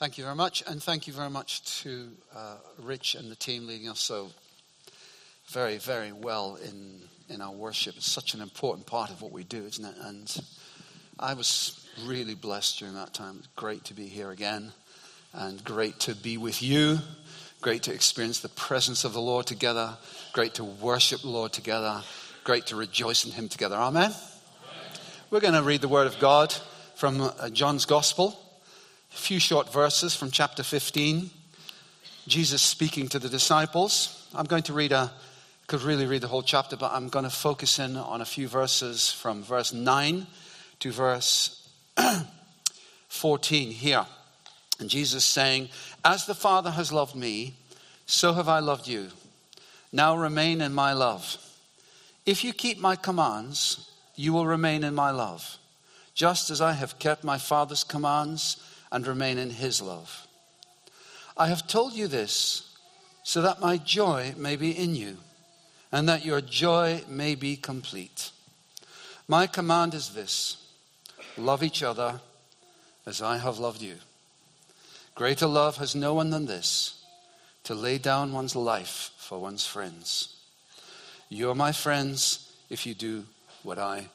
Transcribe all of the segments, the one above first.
Thank you very much, and thank you very much to uh, Rich and the team leading us so very, very well in, in our worship. It's such an important part of what we do, isn't it? And I was really blessed during that time. It's great to be here again, and great to be with you. Great to experience the presence of the Lord together. Great to worship the Lord together. Great to rejoice in Him together. Amen. Amen. We're going to read the Word of God from uh, John's Gospel. A few short verses from chapter 15. Jesus speaking to the disciples. I'm going to read a, could really read the whole chapter, but I'm going to focus in on a few verses from verse 9 to verse 14 here. And Jesus saying, As the Father has loved me, so have I loved you. Now remain in my love. If you keep my commands, you will remain in my love, just as I have kept my Father's commands and remain in his love. I have told you this so that my joy may be in you and that your joy may be complete. My command is this love each other as I have loved you. Greater love has no one than this to lay down one's life for one's friends. You are my friends if you do what I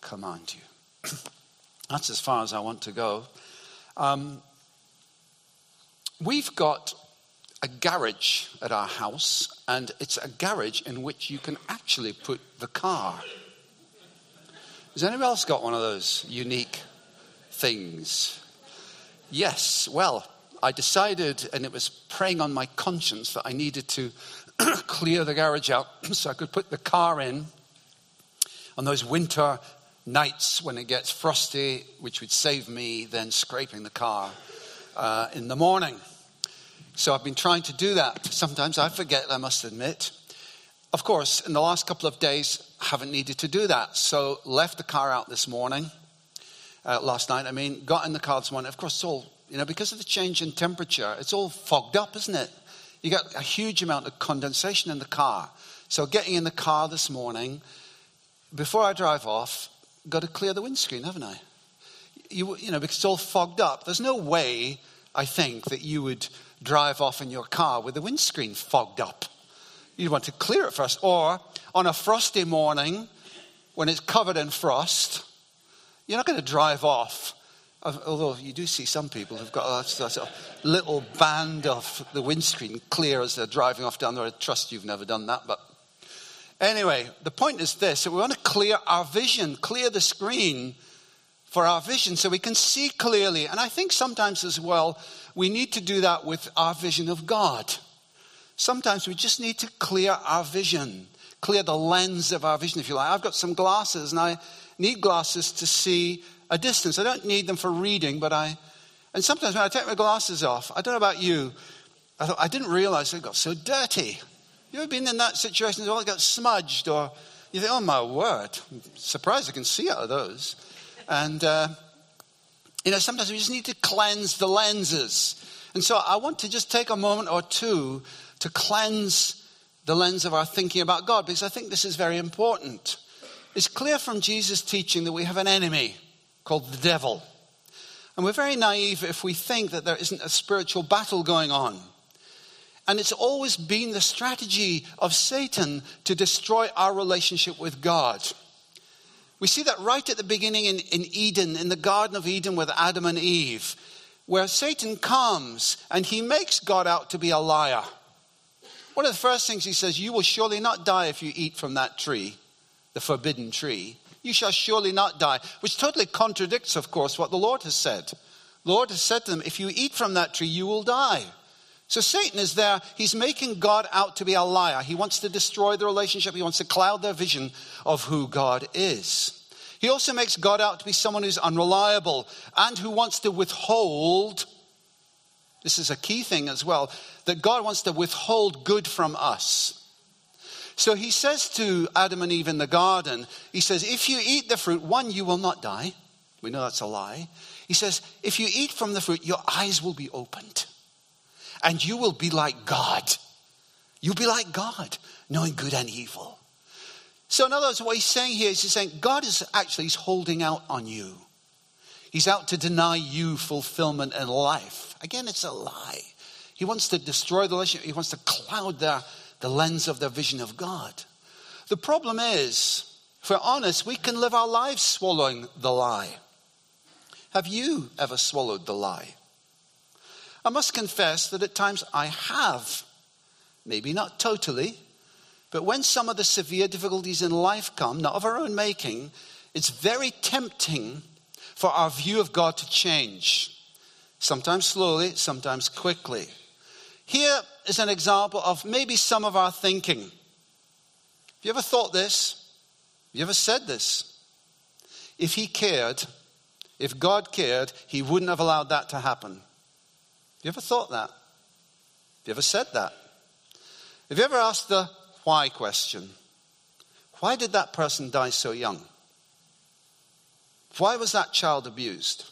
command you. That's as far as I want to go. Um, we've got a garage at our house, and it's a garage in which you can actually put the car. Has anyone else got one of those unique things? Yes, well, I decided, and it was preying on my conscience, that I needed to clear the garage out so I could put the car in on those winter nights when it gets frosty, which would save me then scraping the car uh, in the morning. So I've been trying to do that. Sometimes I forget, I must admit. Of course, in the last couple of days, I haven't needed to do that. So left the car out this morning, uh, last night, I mean, got in the car this morning. Of course, it's all, you know, because of the change in temperature, it's all fogged up, isn't it? You got a huge amount of condensation in the car. So getting in the car this morning, before I drive off, got to clear the windscreen, haven't I? You, you know, because it's all fogged up. There's no way, I think, that you would drive off in your car with the windscreen fogged up. You'd want to clear it first. Or on a frosty morning, when it's covered in frost, you're not going to drive off. Although you do see some people who've got a, little band of the windscreen clear as they're driving off down the road. I trust you've never done that, but Anyway, the point is this we want to clear our vision, clear the screen for our vision so we can see clearly. And I think sometimes as well, we need to do that with our vision of God. Sometimes we just need to clear our vision, clear the lens of our vision, if you like. I've got some glasses and I need glasses to see a distance. I don't need them for reading, but I, and sometimes when I take my glasses off, I don't know about you, I thought, I didn't realize they got so dirty. You ever been in that situation? Well, it got smudged, or you think, oh my word, I'm surprised I can see out of those. And, uh, you know, sometimes we just need to cleanse the lenses. And so I want to just take a moment or two to cleanse the lens of our thinking about God, because I think this is very important. It's clear from Jesus' teaching that we have an enemy called the devil. And we're very naive if we think that there isn't a spiritual battle going on. And it's always been the strategy of Satan to destroy our relationship with God. We see that right at the beginning in, in Eden, in the Garden of Eden with Adam and Eve, where Satan comes and he makes God out to be a liar. One of the first things he says, You will surely not die if you eat from that tree, the forbidden tree. You shall surely not die, which totally contradicts, of course, what the Lord has said. The Lord has said to them, If you eat from that tree, you will die. So Satan is there. He's making God out to be a liar. He wants to destroy the relationship. He wants to cloud their vision of who God is. He also makes God out to be someone who's unreliable and who wants to withhold. This is a key thing as well that God wants to withhold good from us. So he says to Adam and Eve in the garden, He says, If you eat the fruit, one, you will not die. We know that's a lie. He says, If you eat from the fruit, your eyes will be opened and you will be like God. You'll be like God, knowing good and evil. So, in other words, what he's saying here is he's saying God is actually he's holding out on you. He's out to deny you fulfillment and life Again, it's a lie. He wants to destroy the relationship, he wants to cloud their, the lens of the vision of God. The problem is, if we're honest, we can live our lives swallowing the lie. Have you ever swallowed the lie? I must confess that at times I have. Maybe not totally, but when some of the severe difficulties in life come, not of our own making, it's very tempting for our view of God to change. Sometimes slowly, sometimes quickly. Here is an example of maybe some of our thinking. Have you ever thought this? Have you ever said this? If He cared, if God cared, He wouldn't have allowed that to happen. Have you ever thought that? Have you ever said that? Have you ever asked the why question? Why did that person die so young? Why was that child abused?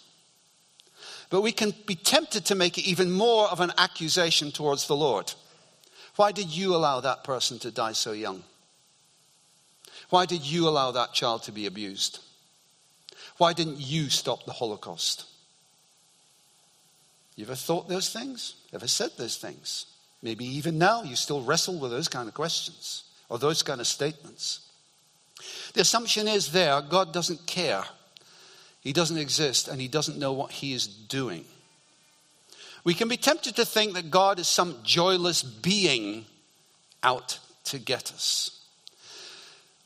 But we can be tempted to make it even more of an accusation towards the Lord. Why did you allow that person to die so young? Why did you allow that child to be abused? Why didn't you stop the Holocaust? You ever thought those things? Ever said those things? Maybe even now you still wrestle with those kind of questions or those kind of statements. The assumption is there God doesn't care, He doesn't exist, and He doesn't know what He is doing. We can be tempted to think that God is some joyless being out to get us.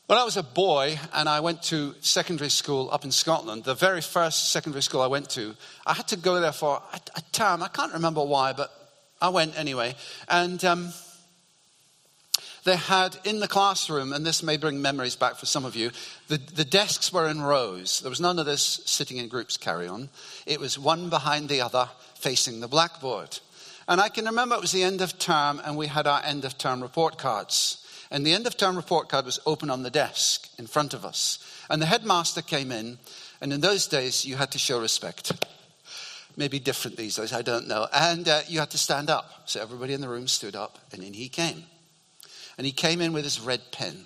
When I was a boy and I went to secondary school up in Scotland, the very first secondary school I went to, I had to go there for a, a term. I can't remember why, but I went anyway. And um, they had in the classroom, and this may bring memories back for some of you, the, the desks were in rows. There was none of this sitting in groups carry on. It was one behind the other facing the blackboard. And I can remember it was the end of term, and we had our end of term report cards. And the end of term report card was open on the desk in front of us. And the headmaster came in, and in those days, you had to show respect. Maybe different these days, I don't know. And uh, you had to stand up. So everybody in the room stood up, and in he came. And he came in with his red pen.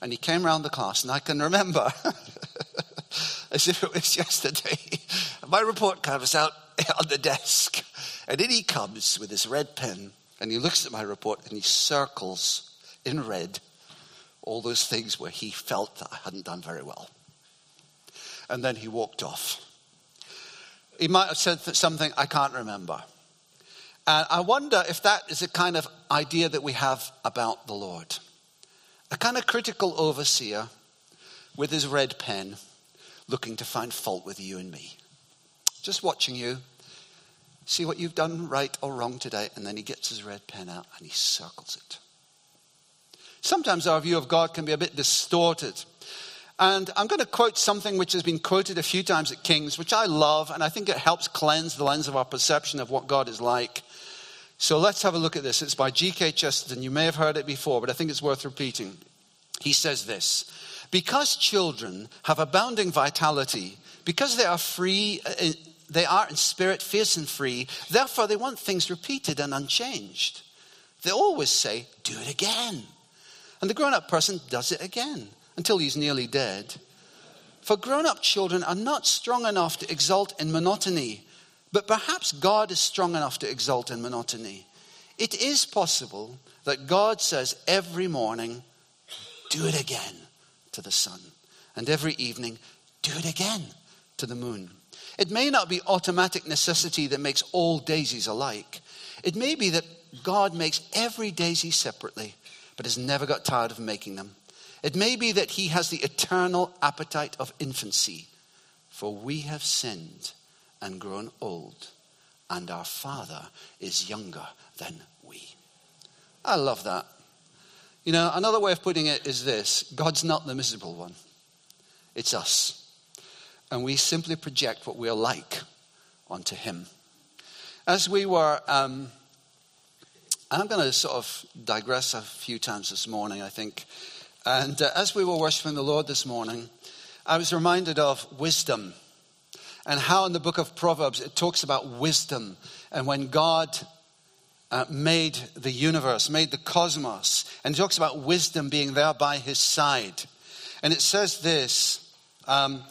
And he came around the class, and I can remember, as if it was yesterday, my report card was out on the desk. And in he comes with his red pen, and he looks at my report, and he circles in red all those things where he felt that I hadn't done very well. And then he walked off. He might have said something I can't remember. And I wonder if that is a kind of idea that we have about the Lord. A kind of critical overseer with his red pen looking to find fault with you and me. Just watching you, see what you've done right or wrong today, and then he gets his red pen out and he circles it. Sometimes our view of God can be a bit distorted. And I'm going to quote something which has been quoted a few times at King's, which I love, and I think it helps cleanse the lens of our perception of what God is like. So let's have a look at this. It's by G.K. Chesterton. You may have heard it before, but I think it's worth repeating. He says this Because children have abounding vitality, because they are free, uh, they are in spirit fierce and free, therefore they want things repeated and unchanged. They always say, Do it again. And the grown up person does it again until he's nearly dead. For grown up children are not strong enough to exult in monotony, but perhaps God is strong enough to exult in monotony. It is possible that God says every morning, do it again to the sun, and every evening, do it again to the moon. It may not be automatic necessity that makes all daisies alike. It may be that God makes every daisy separately but has never got tired of making them. It may be that he has the eternal appetite of infancy, for we have sinned and grown old, and our Father is younger than we. I love that. You know, another way of putting it is this God's not the miserable one, it's us. And we simply project what we're like onto Him. As we were um, I'm going to sort of digress a few times this morning, I think. And uh, as we were worshiping the Lord this morning, I was reminded of wisdom and how in the book of Proverbs it talks about wisdom and when God uh, made the universe, made the cosmos, and it talks about wisdom being there by his side. And it says this um,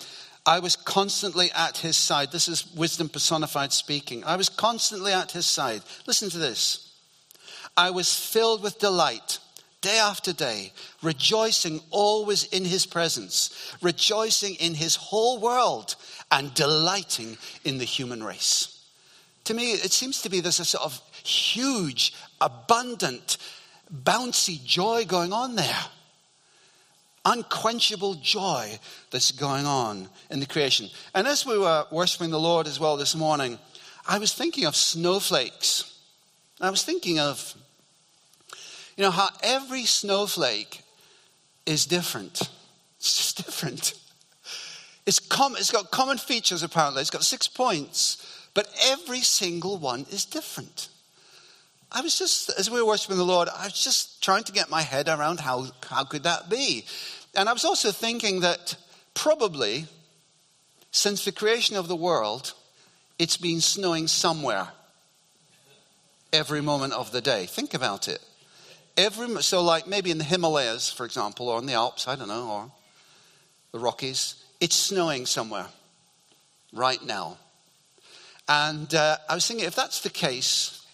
I was constantly at his side. This is wisdom personified speaking. I was constantly at his side. Listen to this. I was filled with delight day after day, rejoicing always in his presence, rejoicing in his whole world, and delighting in the human race. To me, it seems to be there's a sort of huge, abundant, bouncy joy going on there. Unquenchable joy that's going on in the creation. And as we were worshiping the Lord as well this morning, I was thinking of snowflakes. I was thinking of you know how every snowflake is different. It's just different. It's, com- it's got common features, apparently. It's got six points, but every single one is different. I was just, as we were worshiping the Lord, I was just trying to get my head around how, how could that be? And I was also thinking that probably since the creation of the world, it's been snowing somewhere every moment of the day. Think about it. Every, so, like maybe in the Himalayas, for example, or in the Alps, I don't know, or the Rockies, it's snowing somewhere right now. And uh, I was thinking, if that's the case,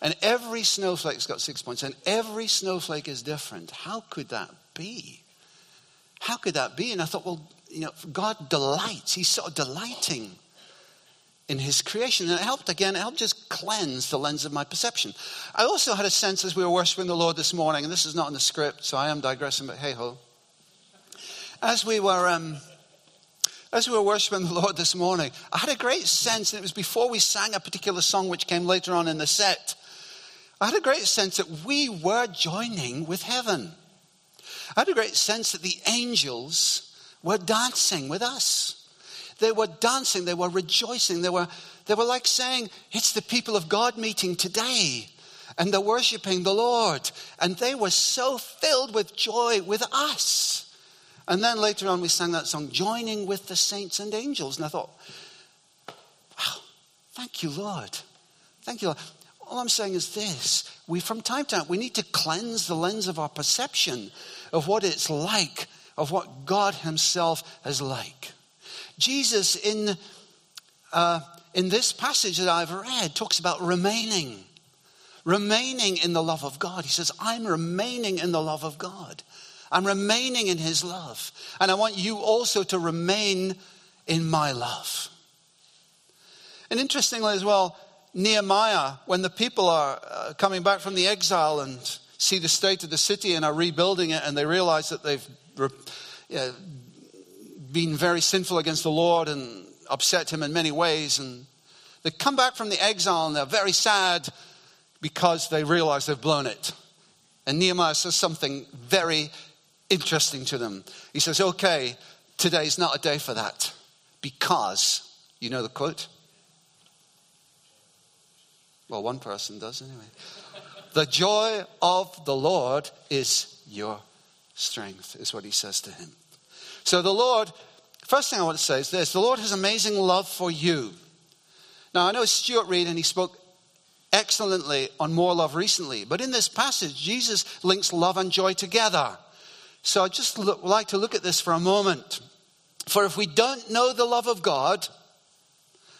and every snowflake's got six points, and every snowflake is different, how could that be? How could that be? And I thought, well, you know, God delights. He's sort of delighting in his creation. And it helped, again, it helped just cleanse the lens of my perception. I also had a sense as we were worshiping the Lord this morning, and this is not in the script, so I am digressing, but hey ho. As we were. Um, as we were worshiping the Lord this morning, I had a great sense, and it was before we sang a particular song which came later on in the set. I had a great sense that we were joining with heaven. I had a great sense that the angels were dancing with us. They were dancing, they were rejoicing, they were, they were like saying, It's the people of God meeting today. And they're worshiping the Lord. And they were so filled with joy with us. And then later on, we sang that song, Joining with the Saints and Angels. And I thought, Wow, thank you, Lord. Thank you, Lord. All I'm saying is this we, from time to time, we need to cleanse the lens of our perception of what it's like, of what God Himself is like. Jesus, in, uh, in this passage that I've read, talks about remaining. Remaining in the love of God. He says, I'm remaining in the love of God. I'm remaining in his love. And I want you also to remain in my love. And interestingly, as well, Nehemiah, when the people are uh, coming back from the exile and see the state of the city and are rebuilding it, and they realize that they've been very sinful against the Lord and upset him in many ways. And they come back from the exile and they're very sad because they realize they've blown it. And Nehemiah says something very interesting to them. He says, Okay, today's not a day for that because, you know the quote? Well, one person does anyway. the joy of the Lord is your strength, is what he says to him. So the Lord, first thing I want to say is this the Lord has amazing love for you. Now, I know Stuart Reed, and he spoke excellently on more love recently, but in this passage, Jesus links love and joy together. So I'd just look, like to look at this for a moment. For if we don't know the love of God,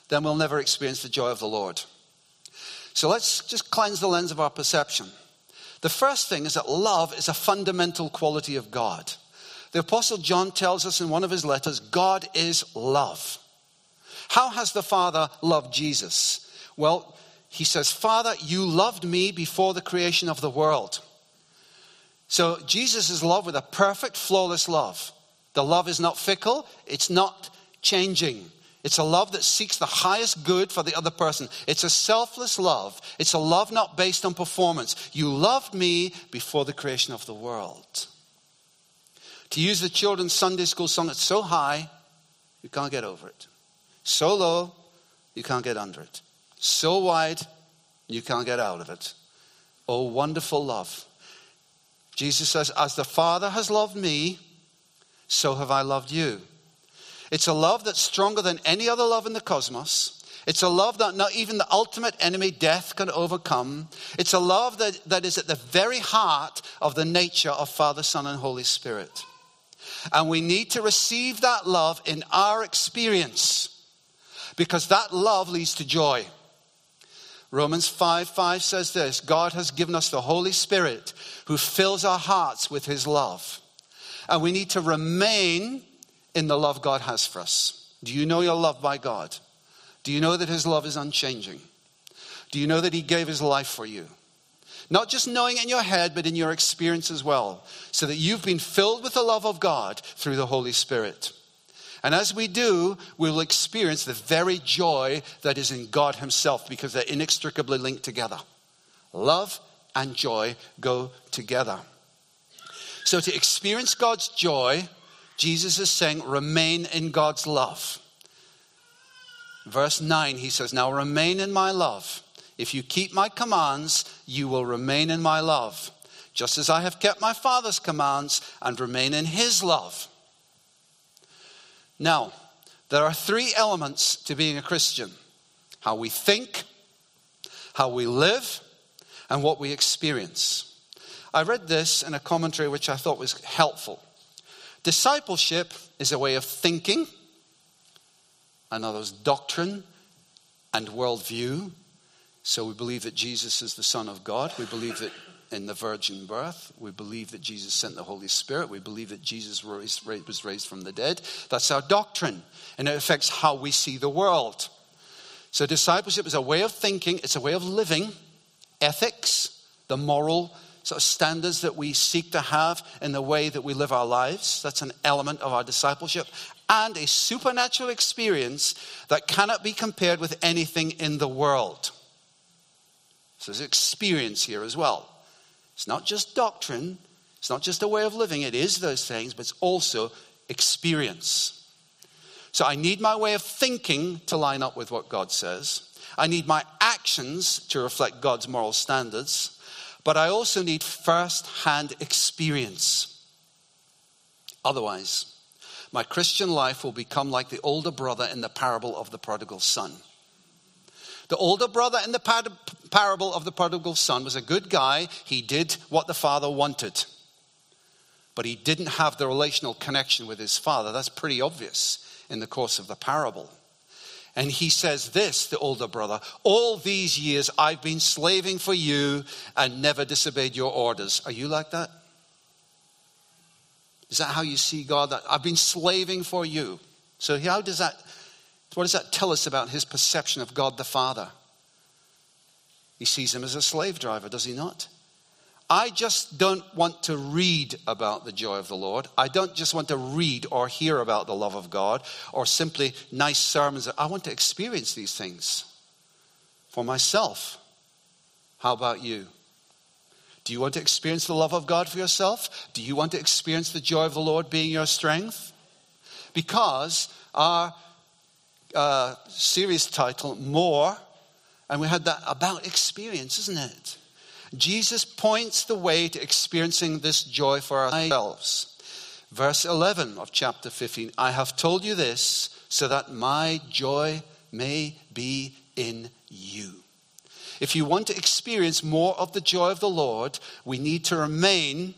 then we'll never experience the joy of the Lord. So let's just cleanse the lens of our perception. The first thing is that love is a fundamental quality of God. The Apostle John tells us in one of his letters God is love. How has the Father loved Jesus? Well, he says, Father, you loved me before the creation of the world. So Jesus is love with a perfect, flawless love. The love is not fickle, it's not changing. It's a love that seeks the highest good for the other person. It's a selfless love. It's a love not based on performance. You loved me before the creation of the world. To use the children's Sunday school song, it's so high, you can't get over it. So low, you can't get under it. So wide, you can't get out of it. Oh, wonderful love. Jesus says, As the Father has loved me, so have I loved you. It's a love that's stronger than any other love in the cosmos. It's a love that not even the ultimate enemy, death, can overcome. It's a love that, that is at the very heart of the nature of Father, Son, and Holy Spirit. And we need to receive that love in our experience because that love leads to joy. Romans 5 5 says this God has given us the Holy Spirit who fills our hearts with his love. And we need to remain in the love God has for us. Do you know you're loved by God? Do you know that his love is unchanging? Do you know that he gave his life for you? Not just knowing it in your head, but in your experience as well, so that you've been filled with the love of God through the Holy Spirit. And as we do, we'll experience the very joy that is in God Himself because they're inextricably linked together. Love and joy go together. So, to experience God's joy, Jesus is saying, remain in God's love. Verse 9, he says, Now remain in my love. If you keep my commands, you will remain in my love, just as I have kept my Father's commands and remain in his love. Now, there are three elements to being a Christian how we think, how we live, and what we experience. I read this in a commentary which I thought was helpful. Discipleship is a way of thinking, another's doctrine and worldview. So we believe that Jesus is the Son of God. We believe that in the virgin birth. We believe that Jesus sent the Holy Spirit. We believe that Jesus was raised from the dead. That's our doctrine, and it affects how we see the world. So, discipleship is a way of thinking, it's a way of living, ethics, the moral sort of standards that we seek to have in the way that we live our lives. That's an element of our discipleship. And a supernatural experience that cannot be compared with anything in the world. So there's experience here as well. It's not just doctrine, it's not just a way of living, it is those things, but it's also experience. So I need my way of thinking to line up with what God says. I need my actions to reflect God's moral standards. But I also need first hand experience. Otherwise, my Christian life will become like the older brother in the parable of the prodigal son. The older brother in the parable of the prodigal son was a good guy. He did what the father wanted. But he didn't have the relational connection with his father. That's pretty obvious in the course of the parable. And he says this, the older brother, all these years I've been slaving for you and never disobeyed your orders. Are you like that? Is that how you see God? I've been slaving for you. So how does that what does that tell us about his perception of God the Father? He sees him as a slave driver, does he not? I just don't want to read about the joy of the Lord. I don't just want to read or hear about the love of God or simply nice sermons. I want to experience these things for myself. How about you? Do you want to experience the love of God for yourself? Do you want to experience the joy of the Lord being your strength? Because our uh, series title, More, and we had that about experience, isn't it? Jesus points the way to experiencing this joy for ourselves. Verse 11 of chapter 15 I have told you this so that my joy may be in you. If you want to experience more of the joy of the Lord, we need to remain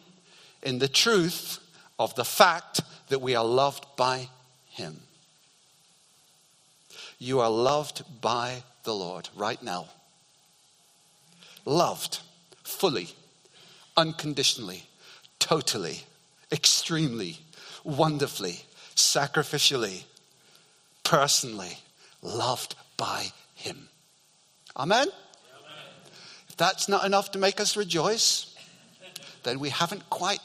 in the truth of the fact that we are loved by Him. You are loved by the Lord right now. Loved fully, unconditionally, totally, extremely, wonderfully, sacrificially, personally, loved by Him. Amen? Amen? If that's not enough to make us rejoice, then we haven't quite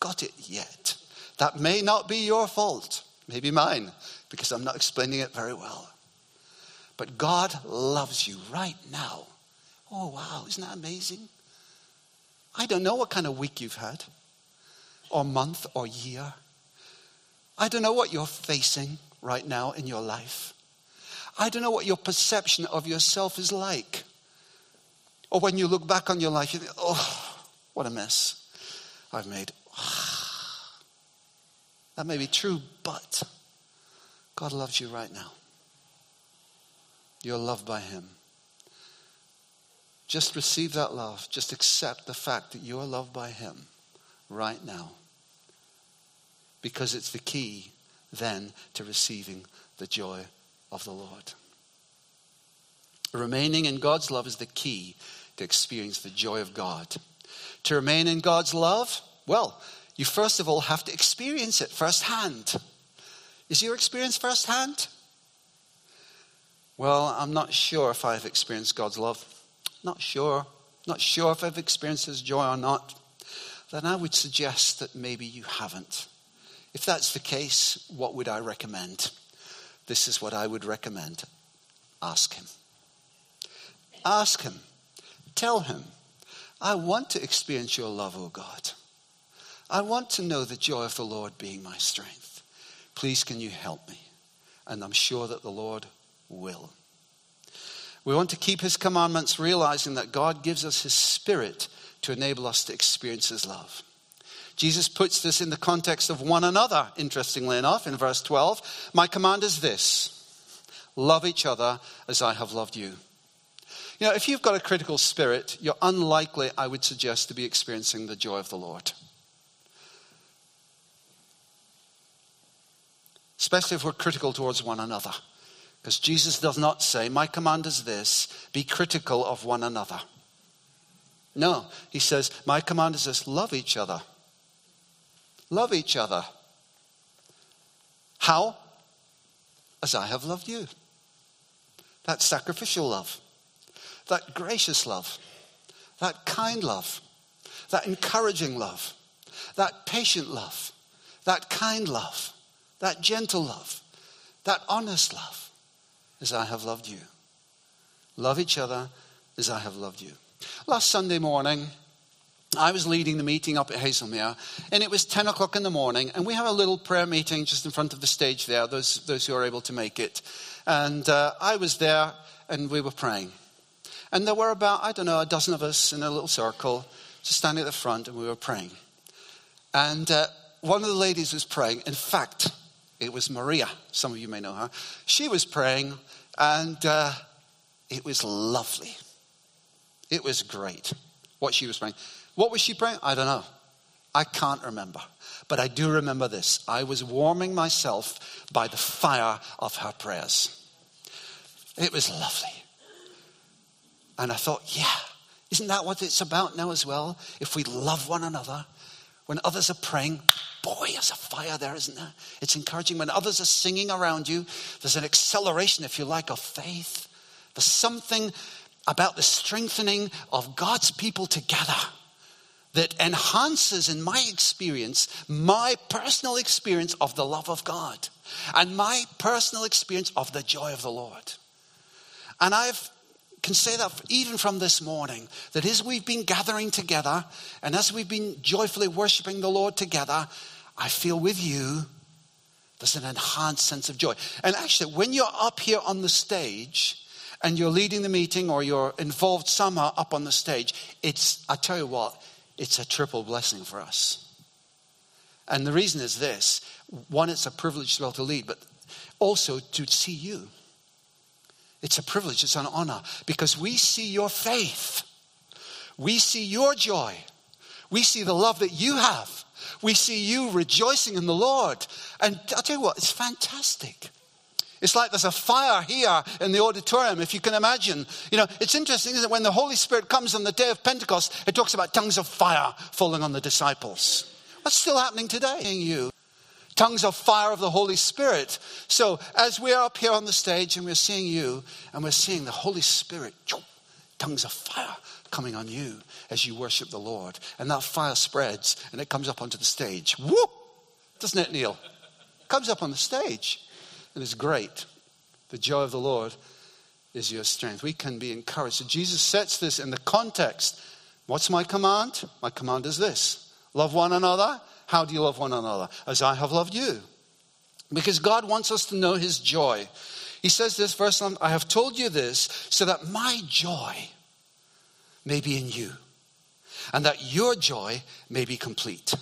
got it yet. That may not be your fault, maybe mine, because I'm not explaining it very well. But God loves you right now. Oh, wow, isn't that amazing? I don't know what kind of week you've had, or month, or year. I don't know what you're facing right now in your life. I don't know what your perception of yourself is like. Or when you look back on your life, you think, oh, what a mess I've made. That may be true, but God loves you right now. You're loved by Him. Just receive that love. Just accept the fact that you are loved by Him right now. because it's the key then to receiving the joy of the Lord. Remaining in God's love is the key to experience the joy of God. To remain in God's love, well, you first of all have to experience it firsthand. Is your experience firsthand? Well, I'm not sure if I've experienced God's love. Not sure. Not sure if I've experienced His joy or not. Then I would suggest that maybe you haven't. If that's the case, what would I recommend? This is what I would recommend ask Him. Ask Him. Tell Him, I want to experience your love, O God. I want to know the joy of the Lord being my strength. Please, can you help me? And I'm sure that the Lord will. We want to keep His commandments, realizing that God gives us His Spirit to enable us to experience His love. Jesus puts this in the context of one another, interestingly enough, in verse 12. My command is this love each other as I have loved you. You know, if you've got a critical spirit, you're unlikely, I would suggest, to be experiencing the joy of the Lord. Especially if we're critical towards one another. Because Jesus does not say, My command is this be critical of one another. No, he says, My command is this love each other. Love each other. How? As I have loved you. That sacrificial love, that gracious love, that kind love, that encouraging love, that patient love, that kind love, that gentle love, that honest love, as I have loved you. Love each other as I have loved you. Last Sunday morning, I was leading the meeting up at Hazelmere, and it was 10 o'clock in the morning, and we have a little prayer meeting just in front of the stage there, those, those who are able to make it. And uh, I was there, and we were praying. And there were about, I don't know, a dozen of us in a little circle, just standing at the front, and we were praying. And uh, one of the ladies was praying. In fact, it was Maria. Some of you may know her. She was praying, and uh, it was lovely. It was great what she was praying. What was she praying? I don't know. I can't remember. But I do remember this. I was warming myself by the fire of her prayers. It was lovely. And I thought, yeah, isn't that what it's about now as well? If we love one another, when others are praying, boy, there's a fire there, isn't there? It's encouraging. When others are singing around you, there's an acceleration, if you like, of faith. There's something about the strengthening of God's people together that enhances, in my experience, my personal experience of the love of God and my personal experience of the joy of the Lord. And I can say that even from this morning, that as we've been gathering together and as we've been joyfully worshiping the Lord together, I feel with you there's an enhanced sense of joy. And actually, when you're up here on the stage, and you're leading the meeting or you're involved somehow up on the stage, it's, I tell you what, it's a triple blessing for us. And the reason is this one, it's a privilege to be able to lead, but also to see you. It's a privilege, it's an honor, because we see your faith, we see your joy, we see the love that you have, we see you rejoicing in the Lord. And I'll tell you what, it's fantastic. It's like there's a fire here in the auditorium, if you can imagine. You know, it's interesting that when the Holy Spirit comes on the day of Pentecost, it talks about tongues of fire falling on the disciples. What's still happening today in you? Tongues of fire of the Holy Spirit. So, as we're up here on the stage and we're seeing you, and we're seeing the Holy Spirit, tongues of fire coming on you as you worship the Lord. And that fire spreads and it comes up onto the stage. Whoop! Doesn't it, Neil? Comes up on the stage and it's great. The joy of the Lord is your strength. We can be encouraged. So Jesus sets this in the context. What's my command? My command is this love one another. How do you love one another? As I have loved you. Because God wants us to know his joy. He says this, verse 1 I have told you this so that my joy may be in you, and that your joy may be complete.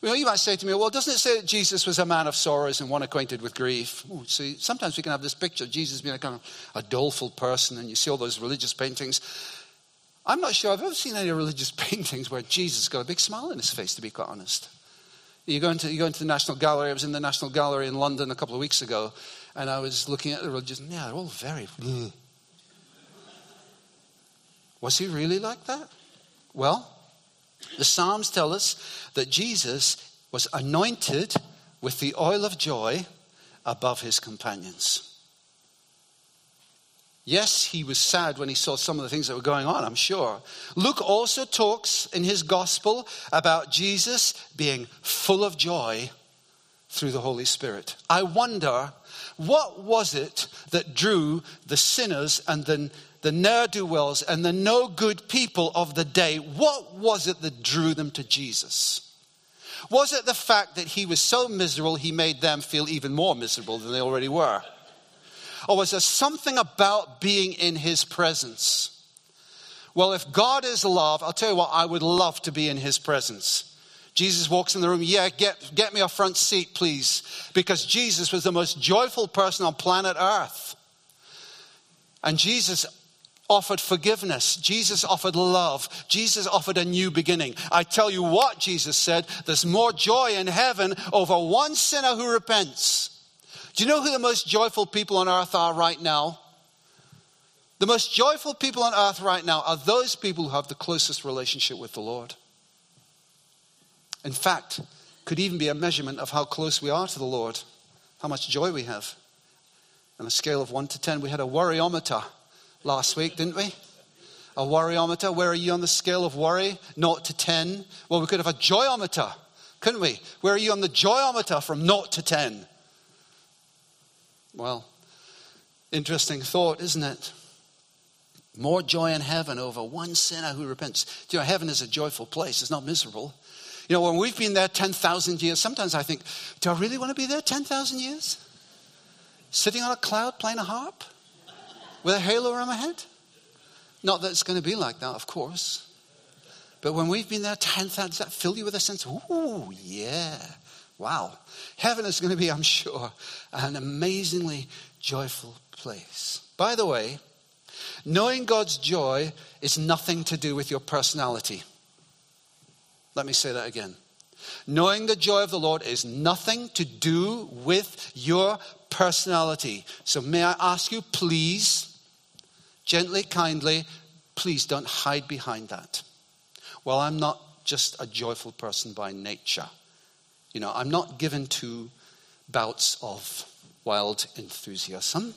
Well, you might say to me, well, doesn't it say that Jesus was a man of sorrows and one acquainted with grief? Ooh, see, sometimes we can have this picture of Jesus being a kind of a doleful person, and you see all those religious paintings. I'm not sure I've ever seen any religious paintings where Jesus got a big smile on his face, to be quite honest. You go, into, you go into the National Gallery. I was in the National Gallery in London a couple of weeks ago, and I was looking at the religious. Yeah, they're all very. Bleh. Was he really like that? Well, the Psalms tell us that Jesus was anointed with the oil of joy above his companions. Yes, he was sad when he saw some of the things that were going on, I'm sure. Luke also talks in his gospel about Jesus being full of joy through the Holy Spirit. I wonder, what was it that drew the sinners and the, the ne'er do wells and the no good people of the day? What was it that drew them to Jesus? Was it the fact that he was so miserable he made them feel even more miserable than they already were? Or was there something about being in his presence? Well, if God is love, I'll tell you what, I would love to be in his presence. Jesus walks in the room, yeah, get, get me a front seat, please. Because Jesus was the most joyful person on planet Earth. And Jesus offered forgiveness. Jesus offered love. Jesus offered a new beginning. I tell you what, Jesus said, there's more joy in heaven over one sinner who repents do you know who the most joyful people on earth are right now? The most joyful people on earth right now are those people who have the closest relationship with the Lord. In fact, could even be a measurement of how close we are to the Lord, how much joy we have. On a scale of 1 to 10, we had a worryometer last week, didn't we? A worryometer. Where are you on the scale of worry? 0 to 10. Well, we could have a joyometer, couldn't we? Where are you on the joyometer from 0 to 10? Well, interesting thought, isn't it? More joy in heaven over one sinner who repents. Do you know, heaven is a joyful place, it's not miserable. You know, when we've been there 10,000 years, sometimes I think, do I really want to be there 10,000 years? Sitting on a cloud playing a harp with a halo around my head? Not that it's going to be like that, of course. But when we've been there 10,000, does that fill you with a sense, ooh, yeah, Wow. Heaven is going to be, I'm sure, an amazingly joyful place. By the way, knowing God's joy is nothing to do with your personality. Let me say that again. Knowing the joy of the Lord is nothing to do with your personality. So, may I ask you, please, gently, kindly, please don't hide behind that. Well, I'm not just a joyful person by nature. You know, I'm not given to bouts of wild enthusiasm.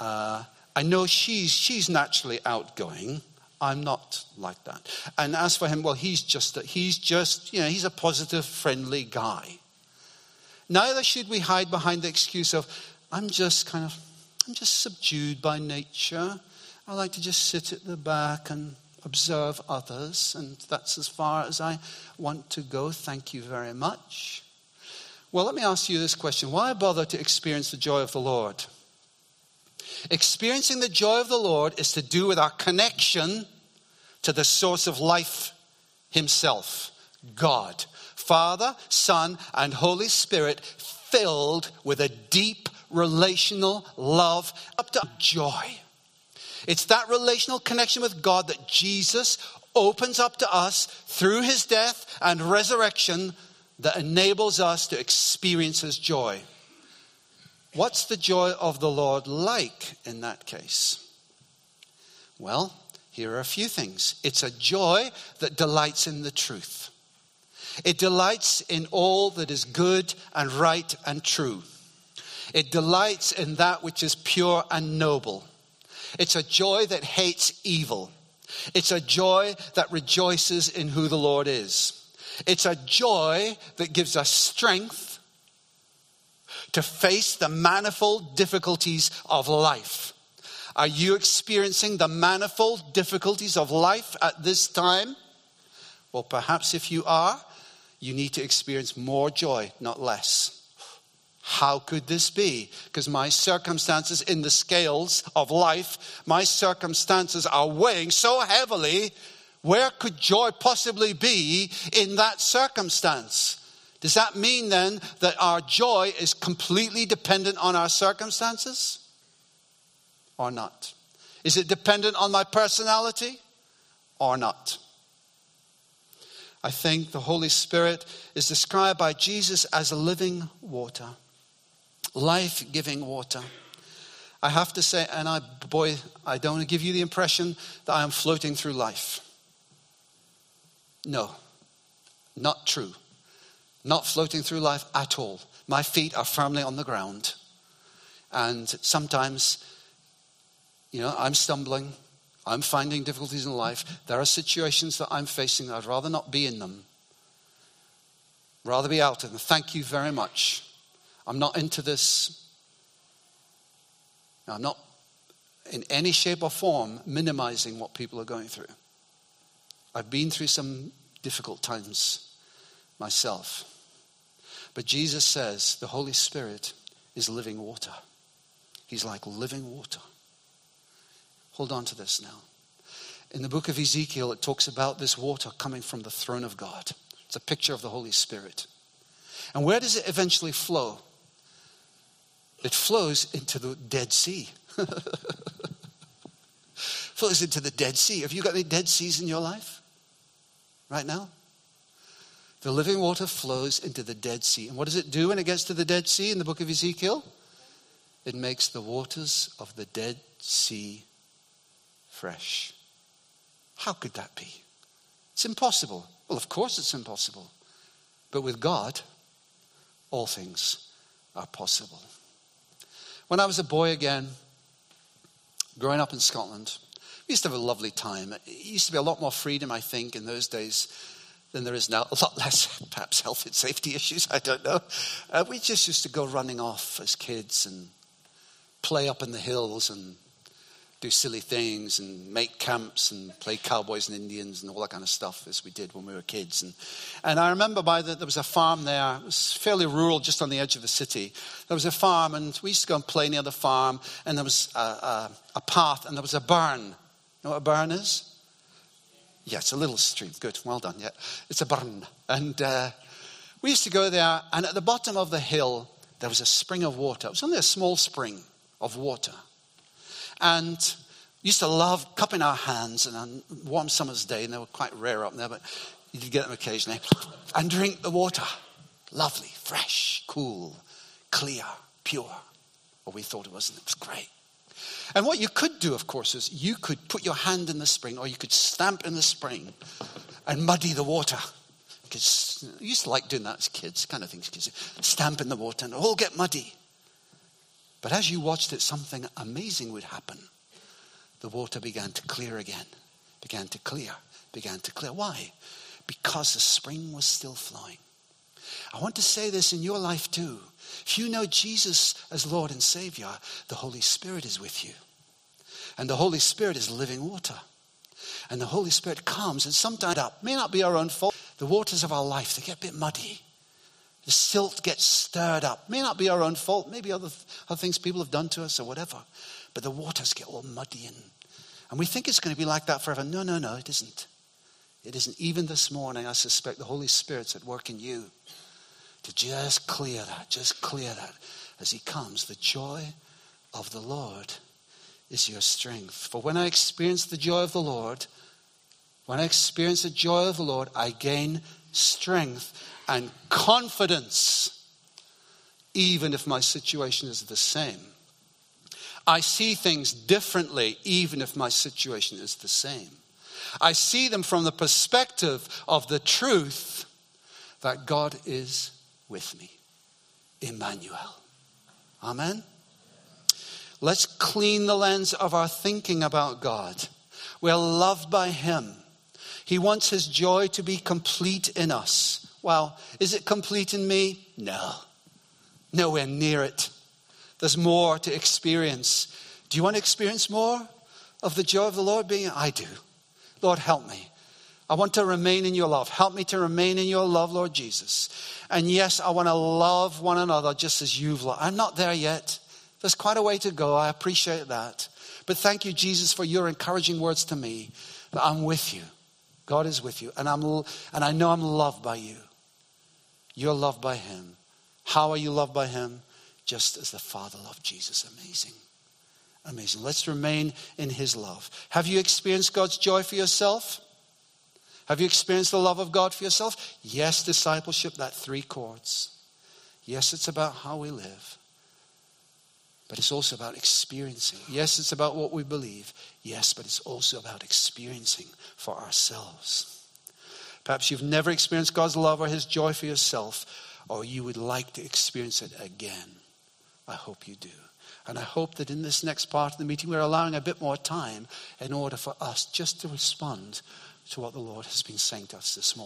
Uh, I know she's, she's naturally outgoing. I'm not like that. And as for him, well, he's just, he's just, you know, he's a positive, friendly guy. Neither should we hide behind the excuse of, I'm just kind of, I'm just subdued by nature. I like to just sit at the back and observe others, and that's as far as I want to go. Thank you very much. Well, let me ask you this question Why bother to experience the joy of the Lord? Experiencing the joy of the Lord is to do with our connection to the source of life Himself, God. Father, Son, and Holy Spirit filled with a deep relational love up to joy. It's that relational connection with God that Jesus opens up to us through his death and resurrection that enables us to experience his joy. What's the joy of the Lord like in that case? Well, here are a few things. It's a joy that delights in the truth. It delights in all that is good and right and true. It delights in that which is pure and noble. It's a joy that hates evil. It's a joy that rejoices in who the Lord is. It's a joy that gives us strength to face the manifold difficulties of life. Are you experiencing the manifold difficulties of life at this time? Well, perhaps if you are, you need to experience more joy, not less. How could this be? Because my circumstances in the scales of life, my circumstances are weighing so heavily. Where could joy possibly be in that circumstance? Does that mean then that our joy is completely dependent on our circumstances? Or not? Is it dependent on my personality? Or not? I think the Holy Spirit is described by Jesus as a living water, life giving water. I have to say, and I, boy, I don't want to give you the impression that I am floating through life. No, not true. Not floating through life at all. My feet are firmly on the ground. And sometimes, you know, I'm stumbling. I'm finding difficulties in life. There are situations that I'm facing I'd rather not be in them, rather be out of them. Thank you very much. I'm not into this. I'm not in any shape or form minimizing what people are going through. I've been through some difficult times myself. But Jesus says the Holy Spirit is living water. He's like living water. Hold on to this now. In the book of Ezekiel, it talks about this water coming from the throne of God. It's a picture of the Holy Spirit. And where does it eventually flow? It flows into the Dead Sea. flows into the Dead Sea. Have you got any Dead Seas in your life right now? The living water flows into the Dead Sea. And what does it do when it gets to the Dead Sea in the book of Ezekiel? It makes the waters of the Dead Sea fresh. How could that be? It's impossible. Well, of course it's impossible. But with God, all things are possible. When I was a boy again, growing up in Scotland, we used to have a lovely time. It used to be a lot more freedom, I think, in those days than there is now. A lot less, perhaps, health and safety issues, I don't know. Uh, we just used to go running off as kids and play up in the hills and do silly things and make camps and play cowboys and Indians and all that kind of stuff as we did when we were kids. And, and I remember by the, there was a farm there. It was fairly rural, just on the edge of the city. There was a farm, and we used to go and play near the farm. And there was a, a, a path, and there was a burn. You know what a burn is? Yeah, it's a little stream. Good, well done. Yeah, it's a burn. And uh, we used to go there, and at the bottom of the hill, there was a spring of water. It was only a small spring of water. And used to love cupping our hands and on warm summer's day, and they were quite rare up there, but you did get them occasionally, and drink the water. Lovely, fresh, cool, clear, pure. Or we thought it was, and it was great. And what you could do, of course, is you could put your hand in the spring or you could stamp in the spring and muddy the water. Because you used to like doing that as kids, kind of things, kids stamp in the water and all get muddy. But as you watched it, something amazing would happen. The water began to clear again, began to clear, began to clear. Why? Because the spring was still flowing. I want to say this in your life too. If you know Jesus as Lord and Savior, the Holy Spirit is with you. And the Holy Spirit is living water. And the Holy Spirit comes and sometimes. May not be our own fault. The waters of our life, they get a bit muddy. The silt gets stirred up. May not be our own fault, maybe other, other things people have done to us or whatever. But the waters get all muddy and, and we think it's going to be like that forever. No, no, no, it isn't. It isn't. Even this morning, I suspect the Holy Spirit's at work in you to just clear that, just clear that as He comes. The joy of the Lord is your strength. For when I experience the joy of the Lord, when I experience the joy of the Lord, I gain strength and confidence, even if my situation is the same. I see things differently, even if my situation is the same. I see them from the perspective of the truth that God is with me. Emmanuel. Amen. Let's clean the lens of our thinking about God. We're loved by Him. He wants His joy to be complete in us. Well, is it complete in me? No. Nowhere near it. There's more to experience. Do you want to experience more of the joy of the Lord being? I do. Lord, help me. I want to remain in your love. Help me to remain in your love, Lord Jesus. And yes, I want to love one another just as you've loved. I'm not there yet. There's quite a way to go. I appreciate that. But thank you, Jesus, for your encouraging words to me that I'm with you. God is with you. And, I'm, and I know I'm loved by you. You're loved by him. How are you loved by him? Just as the Father loved Jesus. Amazing. Amazing. Let's remain in his love. Have you experienced God's joy for yourself? Have you experienced the love of God for yourself? Yes, discipleship, that three chords. Yes, it's about how we live, but it's also about experiencing. Yes, it's about what we believe. Yes, but it's also about experiencing for ourselves. Perhaps you've never experienced God's love or His joy for yourself, or you would like to experience it again. I hope you do. And I hope that in this next part of the meeting, we're allowing a bit more time in order for us just to respond to what the Lord has been saying to us this morning.